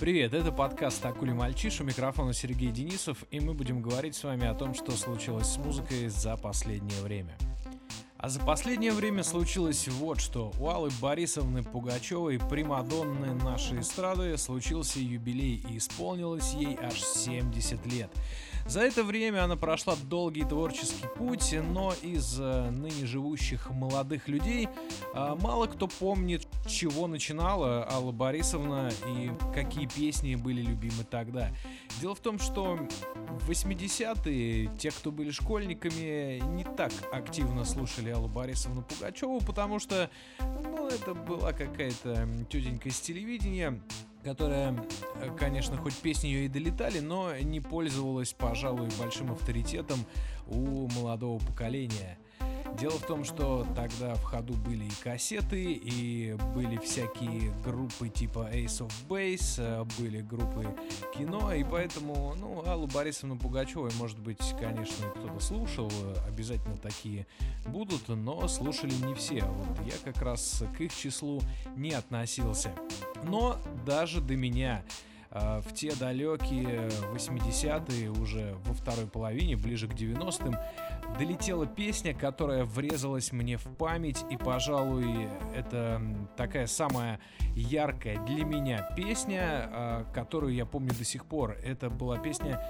Привет, это подкаст «Акули мальчиш», у микрофона Сергей Денисов, и мы будем говорить с вами о том, что случилось с музыкой за последнее время. А за последнее время случилось вот что. У Аллы Борисовны Пугачевой, примадонны нашей эстрады, случился юбилей и исполнилось ей аж 70 лет. За это время она прошла долгий творческий путь, но из э, ныне живущих молодых людей э, мало кто помнит, чего начинала Алла Борисовна и какие песни были любимы тогда. Дело в том, что в 80-е те, кто были школьниками, не так активно слушали Аллу Борисовну Пугачеву, потому что ну, это была какая-то тетенька из телевидения, которая, конечно, хоть песни ее и долетали, но не пользовалась, пожалуй, большим авторитетом у молодого поколения. Дело в том, что тогда в ходу были и кассеты, и были всякие группы типа Ace of Base, э, были группы кино, и поэтому, ну, Аллу Борисовну Пугачевой, может быть, конечно, кто-то слушал, обязательно такие будут, но слушали не все. Вот я как раз к их числу не относился. Но даже до меня э, в те далекие 80-е, уже во второй половине, ближе к 90-м, долетела песня, которая врезалась мне в память, и, пожалуй, это такая самая яркая для меня песня, а, которую я помню до сих пор. Это была песня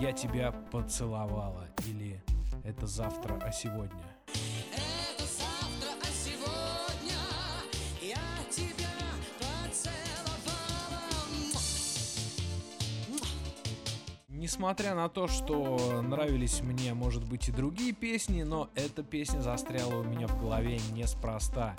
«Я тебя поцеловала» или «Это завтра, а сегодня». Несмотря на то, что нравились мне, может быть, и другие песни, но эта песня застряла у меня в голове неспроста.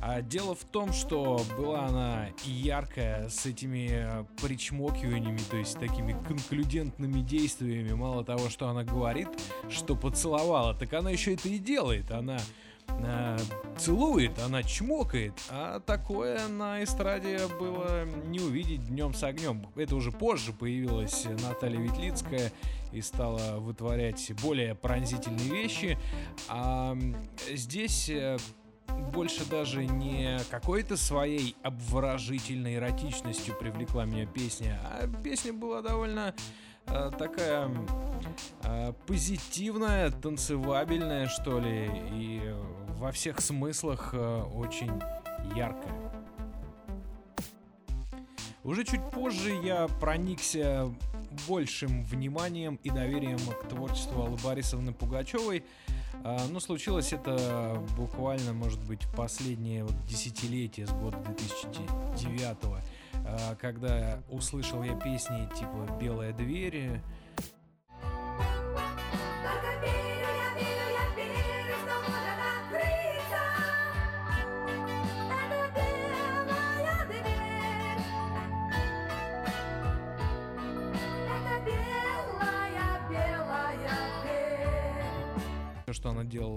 А дело в том, что была она яркая, с этими причмокиваниями, то есть такими конклюдентными действиями. Мало того, что она говорит, что поцеловала, так она еще это и делает. Она э, целует, она чмокает, а такое на эстраде было не увидеть днем с огнем. Это уже позже появилась Наталья Ветлицкая и стала вытворять более пронзительные вещи. А здесь э, больше даже не какой-то своей обворожительной эротичностью привлекла меня песня, а песня была довольно э, такая э, позитивная, танцевабельная, что ли, и во всех смыслах э, очень яркая. Уже чуть позже я проникся большим вниманием и доверием к творчеству Аллы Борисовны Пугачевой. А, но случилось это буквально, может быть, последнее вот десятилетие с года 2009 а, когда услышал я песни типа «Белая дверь»,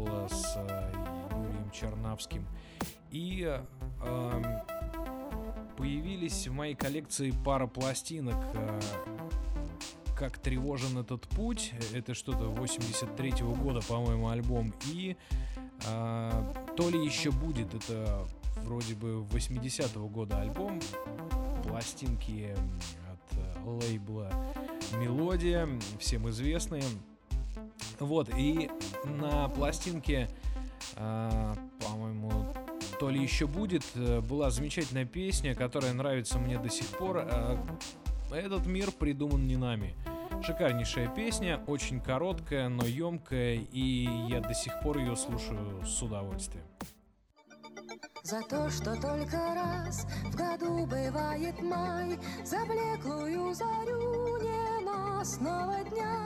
делала с э, Юрием Чернавским. И э, появились в моей коллекции пара пластинок э, как тревожен этот путь. Это что-то 83 -го года, по-моему, альбом. И э, то ли еще будет. Это вроде бы 80-го года альбом. Пластинки от э, лейбла Мелодия, всем известные. Вот, и на пластинке, э, по-моему, то ли еще будет, э, была замечательная песня, которая нравится мне до сих пор. Э, Этот мир придуман не нами. Шикарнейшая песня, очень короткая, но емкая, и я до сих пор ее слушаю с удовольствием. За то, что только раз в году бывает май, За блеклую зарю ненастного дня,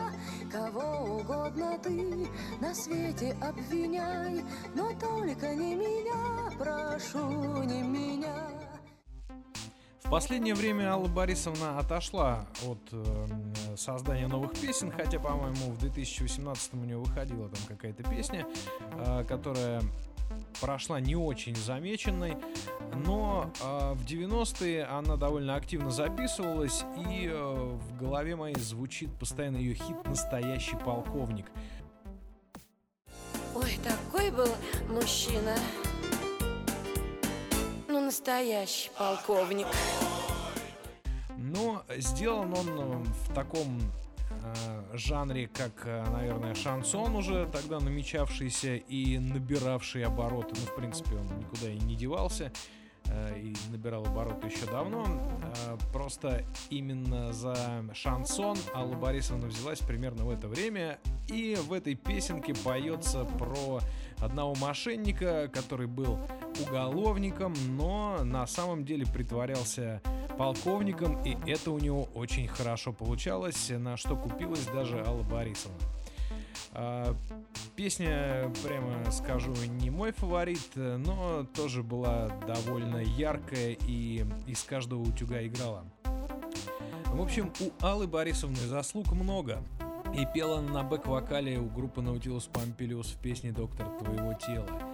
Кого угодно ты на свете обвиняй, Но только не меня, прошу, не меня. В последнее время Алла Борисовна отошла от э, создания новых песен, хотя, по-моему, в 2018 у нее выходила там какая-то песня, э, которая прошла не очень замеченной, но э, в 90-е она довольно активно записывалась, и э, в голове моей звучит постоянно ее хит «Настоящий полковник». Ой, такой был мужчина. Ну, настоящий полковник. Ну сделан он в таком э, жанре, как, наверное, шансон уже тогда намечавшийся и набиравший обороты. Ну, в принципе, он никуда и не девался. Э, и набирал обороты еще давно. Э, просто именно за шансон Алла Борисовна взялась примерно в это время. И в этой песенке поется про одного мошенника, который был уголовником, но на самом деле притворялся полковником, и это у него очень хорошо получалось, на что купилась даже Алла Борисовна. А, песня, прямо скажу, не мой фаворит, но тоже была довольно яркая и из каждого утюга играла. В общем, у Аллы Борисовны заслуг много. И пела на бэк-вокале у группы Pompilius в песне «Доктор твоего тела»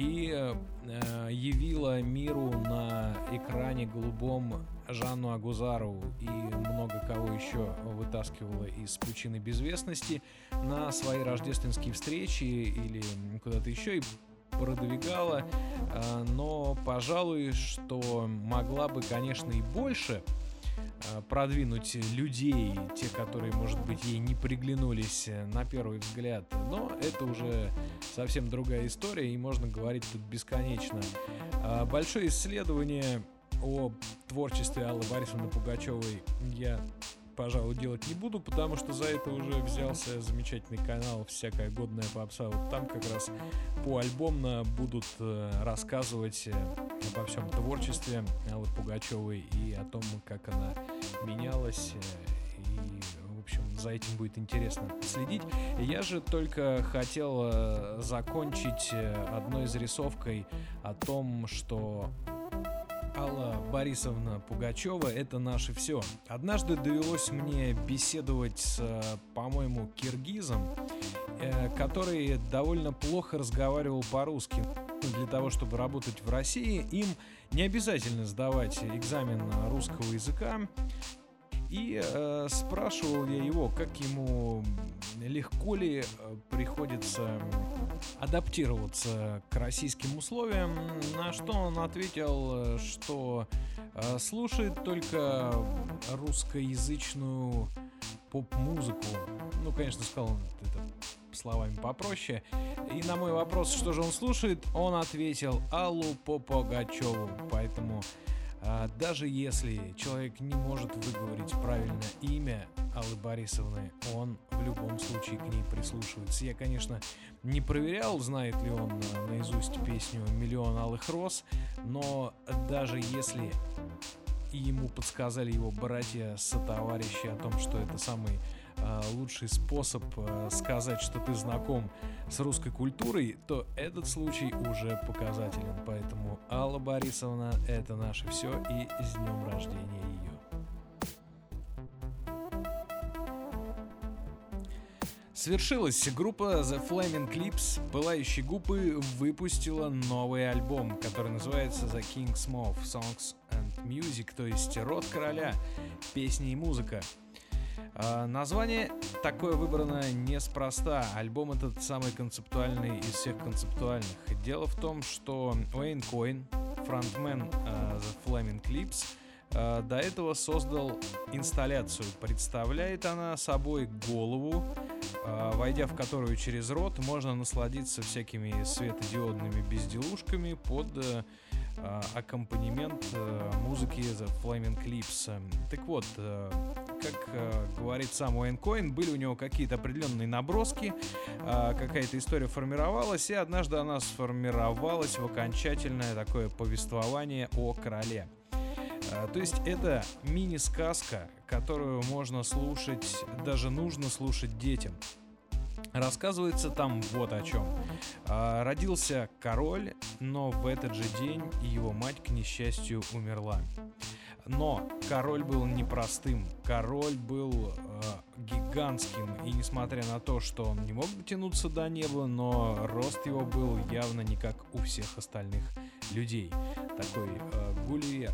и э, явила миру на экране голубом Жанну Агузарову. И много кого еще вытаскивала из пучины безвестности на свои рождественские встречи или куда-то еще и продвигала, э, но, пожалуй, что могла бы, конечно, и больше – продвинуть людей, те, которые, может быть, ей не приглянулись э, на первый взгляд. Но это уже совсем другая история, и можно говорить тут бесконечно. А, большое исследование о творчестве Аллы Борисовны Пугачевой я пожалуй, делать не буду, потому что за это уже взялся замечательный канал «Всякая годная попса». Вот там как раз по альбомно будут э, рассказывать э, обо всем творчестве Аллы Пугачевой и о том, как она менялась э, и в общем, за этим будет интересно следить. Я же только хотел закончить одной зарисовкой о том, что Алла Борисовна Пугачева — это наше все. Однажды довелось мне беседовать с, по-моему, киргизом, э, который довольно плохо разговаривал по-русски. Для того, чтобы работать в России, им не обязательно сдавать экзамен русского языка. И э, спрашивал я его, как ему легко ли э, приходится адаптироваться к российским условиям, на что он ответил, что э, слушает только русскоязычную поп-музыку. Ну, конечно, сказал он это словами попроще. И на мой вопрос, что же он слушает, он ответил Аллу Попогачеву. Поэтому даже если человек не может выговорить правильно имя Аллы Борисовны, он в любом случае к ней прислушивается. Я, конечно, не проверял, знает ли он наизусть песню «Миллион алых роз», но даже если ему подсказали его братья-сотоварищи о том, что это самый Э, лучший способ э, сказать, что ты знаком с русской культурой, то этот случай уже показателен. Поэтому Алла Борисовна — это наше все, и с днем рождения ее. Свершилось. Группа The Flaming Clips, пылающие губы, выпустила новый альбом, который называется The King's Mouth Songs and Music, то есть род короля, песни и музыка. А, название такое выбрано неспроста. Альбом этот самый концептуальный из всех концептуальных. Дело в том, что Уэйн Койн, фронтмен uh, The Flaming Clips, uh, до этого создал инсталляцию. Представляет она собой голову, uh, войдя в которую через рот можно насладиться всякими светодиодными безделушками под uh, аккомпанемент uh, музыки The Flaming Clips. Так вот, uh, как э, говорит сам Уэйн Коин, были у него какие-то определенные наброски, э, какая-то история формировалась, и однажды она сформировалась в окончательное такое повествование о короле. Э, то есть это мини-сказка, которую можно слушать, даже нужно слушать детям. Рассказывается там вот о чем. А, родился король, но в этот же день его мать, к несчастью, умерла. Но король был непростым. Король был э, гигантским. И несмотря на то, что он не мог дотянуться до неба, но рост его был явно не как у всех остальных людей. Такой э, гулливер.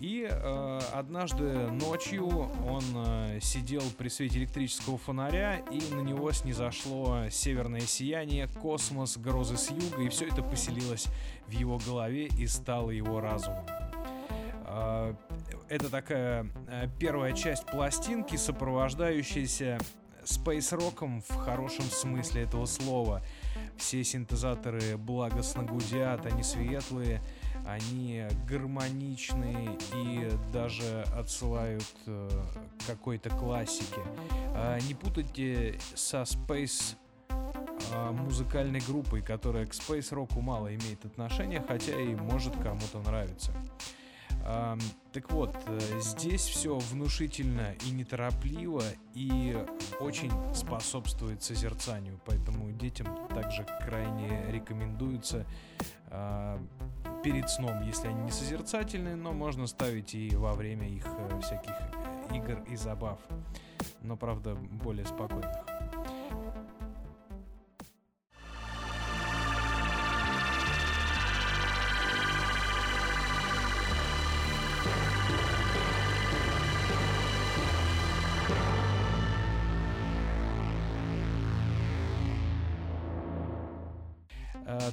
И э, однажды ночью он э, сидел при свете электрического фонаря, и на него снизошло северное сияние, космос, грозы с юга, и все это поселилось в его голове и стало его разумом. А, это такая э, первая часть пластинки, сопровождающаяся спейс-роком в хорошем смысле этого слова. Все синтезаторы благостно гудят, они светлые, они гармоничные и даже отсылают э, какой-то классике. А, не путайте со Space а, музыкальной группой, которая к Space Rock мало имеет отношения, хотя и может кому-то нравиться. А, так вот, э, здесь все внушительно и неторопливо, и очень способствует созерцанию, поэтому детям также крайне рекомендуется перед сном, если они не созерцательные, но можно ставить и во время их э, всяких игр и забав, но правда более спокойных.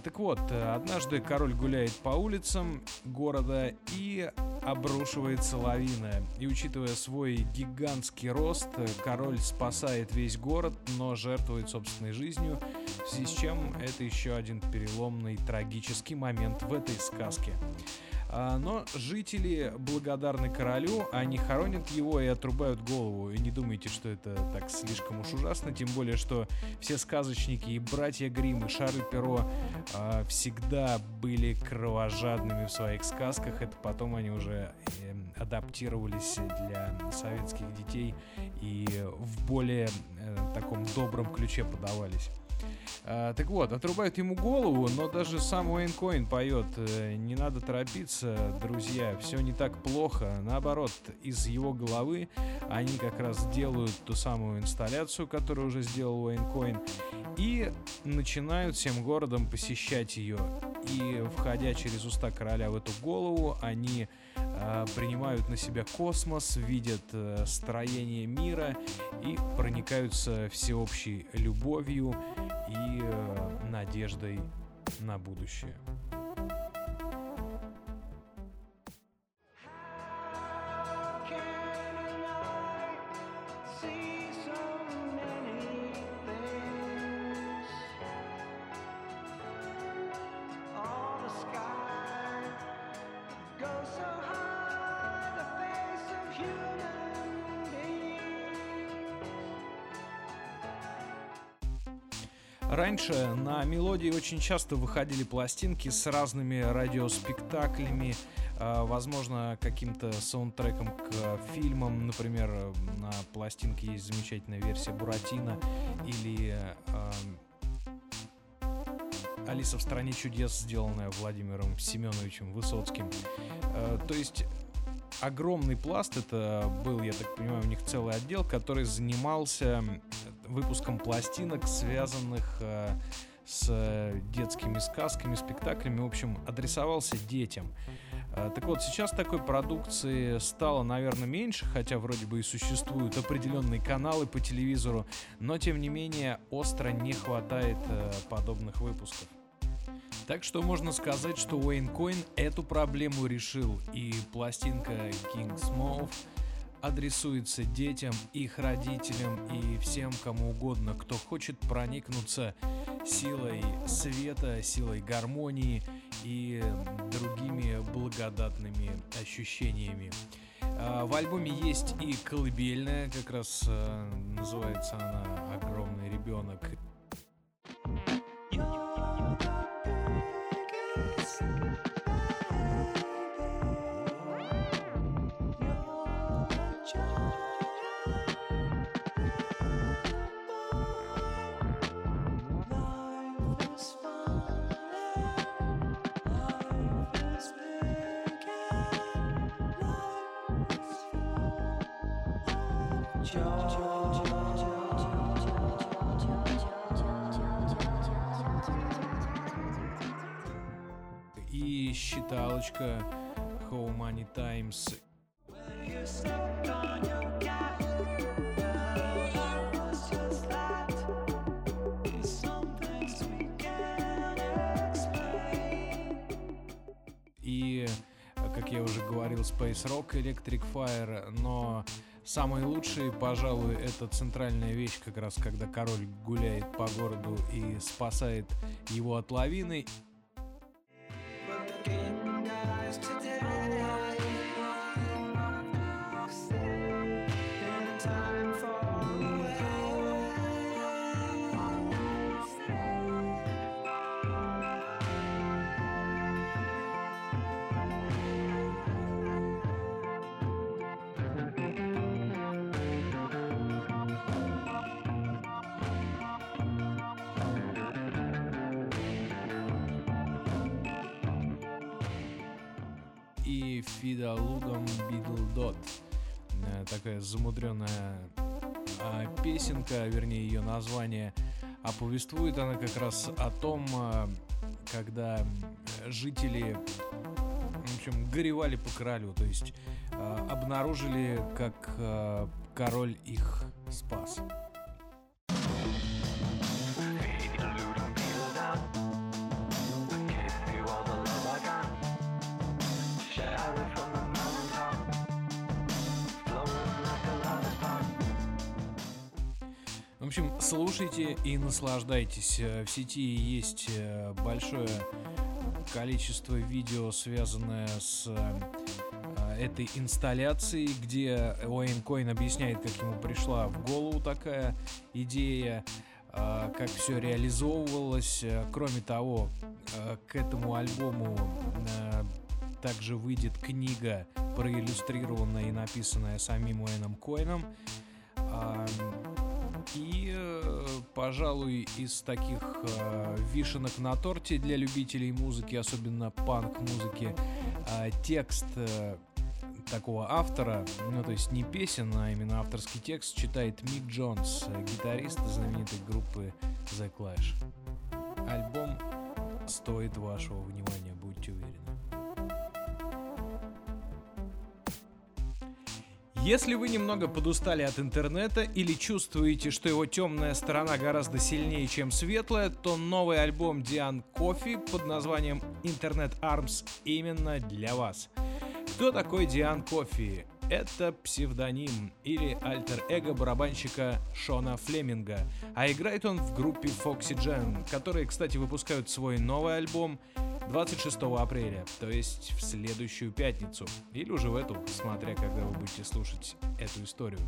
Так вот, однажды король гуляет по улицам города и обрушивается лавина. И учитывая свой гигантский рост, король спасает весь город, но жертвует собственной жизнью, в связи с чем это еще один переломный трагический момент в этой сказке. А, но жители благодарны королю, они хоронят его и отрубают голову. И не думайте, что это так слишком уж ужасно, тем более, что все сказочники и братья Гримм и Шарль Перо а, всегда были кровожадными в своих сказках. Это потом они уже э, адаптировались для советских детей и в более э, таком добром ключе подавались. А, так вот, отрубают ему голову, но даже сам Уэйн Коин поет э, «Не надо торопиться, друзья, все не так плохо». Наоборот, из его головы они как раз делают ту самую инсталляцию, которую уже сделал Уэйн Коин, и начинают всем городом посещать ее. И, входя через уста короля в эту голову, они э, принимают на себя космос, видят э, строение мира и проникаются всеобщей любовью и э, надеждой на будущее. Раньше на мелодии очень часто выходили пластинки с разными радиоспектаклями, а, возможно, каким-то саундтреком к фильмам. Например, на пластинке есть замечательная версия Буратино или Алиса в стране чудес, сделанная Владимиром Семеновичем Высоцким. А, то есть огромный пласт, это был, я так понимаю, у них целый отдел, который занимался выпуском пластинок, связанных э, с детскими сказками, спектаклями, в общем, адресовался детям. Э, так вот, сейчас такой продукции стало, наверное, меньше, хотя вроде бы и существуют определенные каналы по телевизору, но тем не менее остро не хватает э, подобных выпусков. Так что можно сказать, что Уэйн Койн эту проблему решил, и пластинка King's Mouth адресуется детям, их родителям и всем кому угодно, кто хочет проникнуться силой света, силой гармонии и другими благодатными ощущениями. А, в альбоме есть и колыбельная, как раз э, называется она «Огромный ребенок». И считалочка How Many Times Space Rock, Electric Fire, но самые лучшие, пожалуй, это центральная вещь, как раз когда король гуляет по городу и спасает его от лавины. и Фида Лудом Бидл Дот. Э, такая замудренная а, песенка, вернее ее название, а повествует она как раз о том, а, когда жители в общем, горевали по королю, то есть обнаружили, как король их спас. Общем, слушайте и наслаждайтесь. Э, в сети есть э, большое количество видео, связанное с э, этой инсталляцией, где Уэйн Койн объясняет, как ему пришла в голову такая идея, как все реализовывалось. Кроме того, к этому альбому также выйдет книга, проиллюстрированная и написанная самим Уэйном Койном. Пожалуй, из таких э, вишенок на торте для любителей музыки, особенно панк-музыки, э, текст э, такого автора, ну то есть не песен, а именно авторский текст читает Мик Джонс, гитарист знаменитой группы The Clash. Альбом стоит вашего внимания, будьте уверены. Если вы немного подустали от интернета или чувствуете, что его темная сторона гораздо сильнее, чем светлая, то новый альбом Диан Кофи под названием Internet Arms именно для вас. Кто такой Диан Кофи? Это псевдоним или альтер-эго барабанщика Шона Флеминга, а играет он в группе Foxygen, которые, кстати, выпускают свой новый альбом 26 апреля, то есть в следующую пятницу, или уже в эту, смотря когда вы будете слушать эту историю.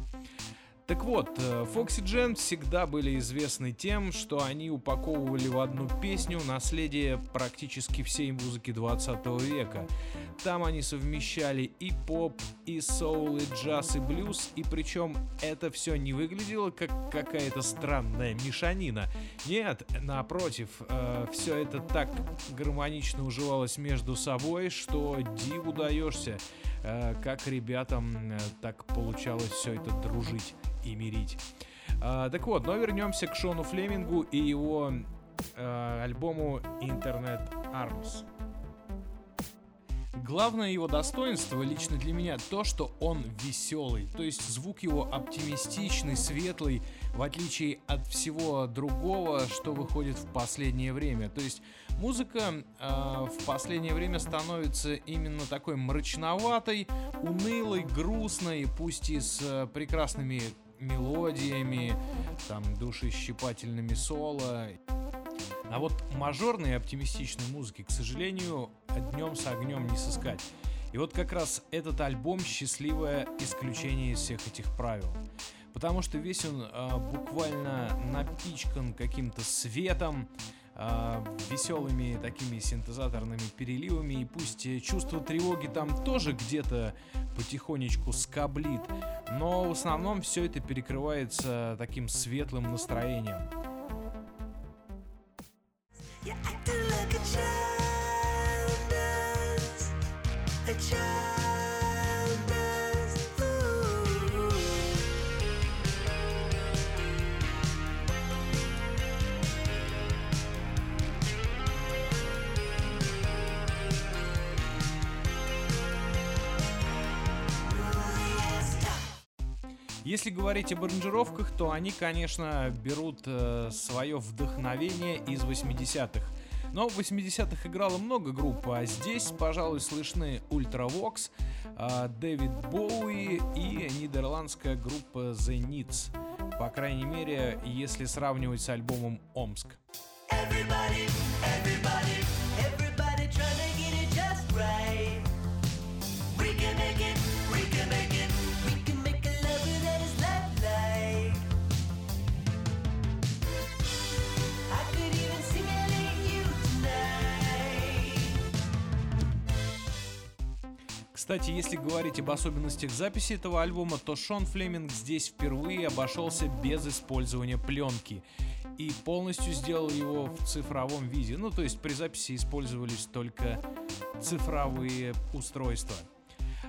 Так вот, э, Foxy Gen всегда были известны тем, что они упаковывали в одну песню наследие практически всей музыки 20 века. Там они совмещали и поп, и соул, и джаз, и блюз, и причем это все не выглядело как какая-то странная мешанина. Нет, напротив, э, все это так гармонично уживалось между собой, что диву даешься, как ребятам э, так получалось все это дружить и мирить. А, так вот, но вернемся к Шону Флемингу и его альбому Internet Arms. Главное его достоинство лично для меня то, что он веселый. То есть звук его оптимистичный, светлый, в отличие от всего другого, что выходит в последнее время. То есть музыка э, в последнее время становится именно такой мрачноватой, унылой, грустной, пусть и с э, прекрасными мелодиями, там, душещипательными соло. А вот мажорной оптимистичной музыки, к сожалению, днем с огнем не сыскать. И вот как раз этот альбом счастливое исключение из всех этих правил. Потому что весь он а, буквально напичкан каким-то светом, э, веселыми такими синтезаторными переливами, и пусть чувство тревоги там тоже где-то потихонечку скоблит, но в основном все это перекрывается таким светлым настроением. You're acting like a child. A child. Если говорить об аранжировках, то они, конечно, берут э, свое вдохновение из 80-х. Но в 80-х играло много групп, а здесь, пожалуй, слышны Ultravox, а, Дэвид Боуи и нидерландская группа The Needs. По крайней мере, если сравнивать с альбомом «Омск». Everybody, everybody Кстати, если говорить об особенностях записи этого альбома, то Шон Флеминг здесь впервые обошелся без использования пленки и полностью сделал его в цифровом виде. Ну, то есть при записи использовались только цифровые устройства.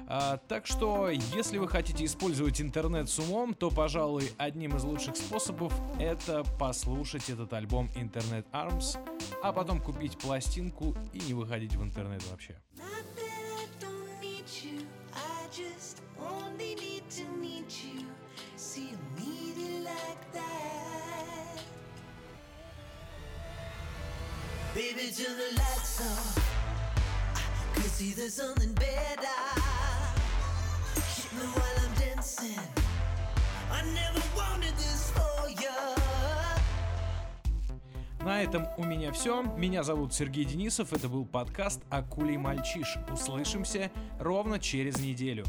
А, так что, если вы хотите использовать интернет с умом, то, пожалуй, одним из лучших способов это послушать этот альбом Internet Arms, а потом купить пластинку и не выходить в интернет вообще. just only need to meet you. See you need it like that. Baby, turn the lights off. I could see there's something better. Hit me while I'm dancing. I never wanted this for you. На этом у меня все. Меня зовут Сергей Денисов. Это был подкаст «Акулий мальчиш». Услышимся ровно через неделю.